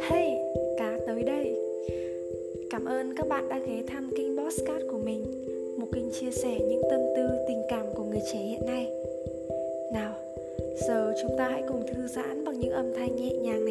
Hey, cá tới đây. Cảm ơn các bạn đã ghé thăm kênh Bosscat của mình. Một kênh chia sẻ những tâm tư, tình cảm của người trẻ hiện nay. Nào, giờ chúng ta hãy cùng thư giãn bằng những âm thanh nhẹ nhàng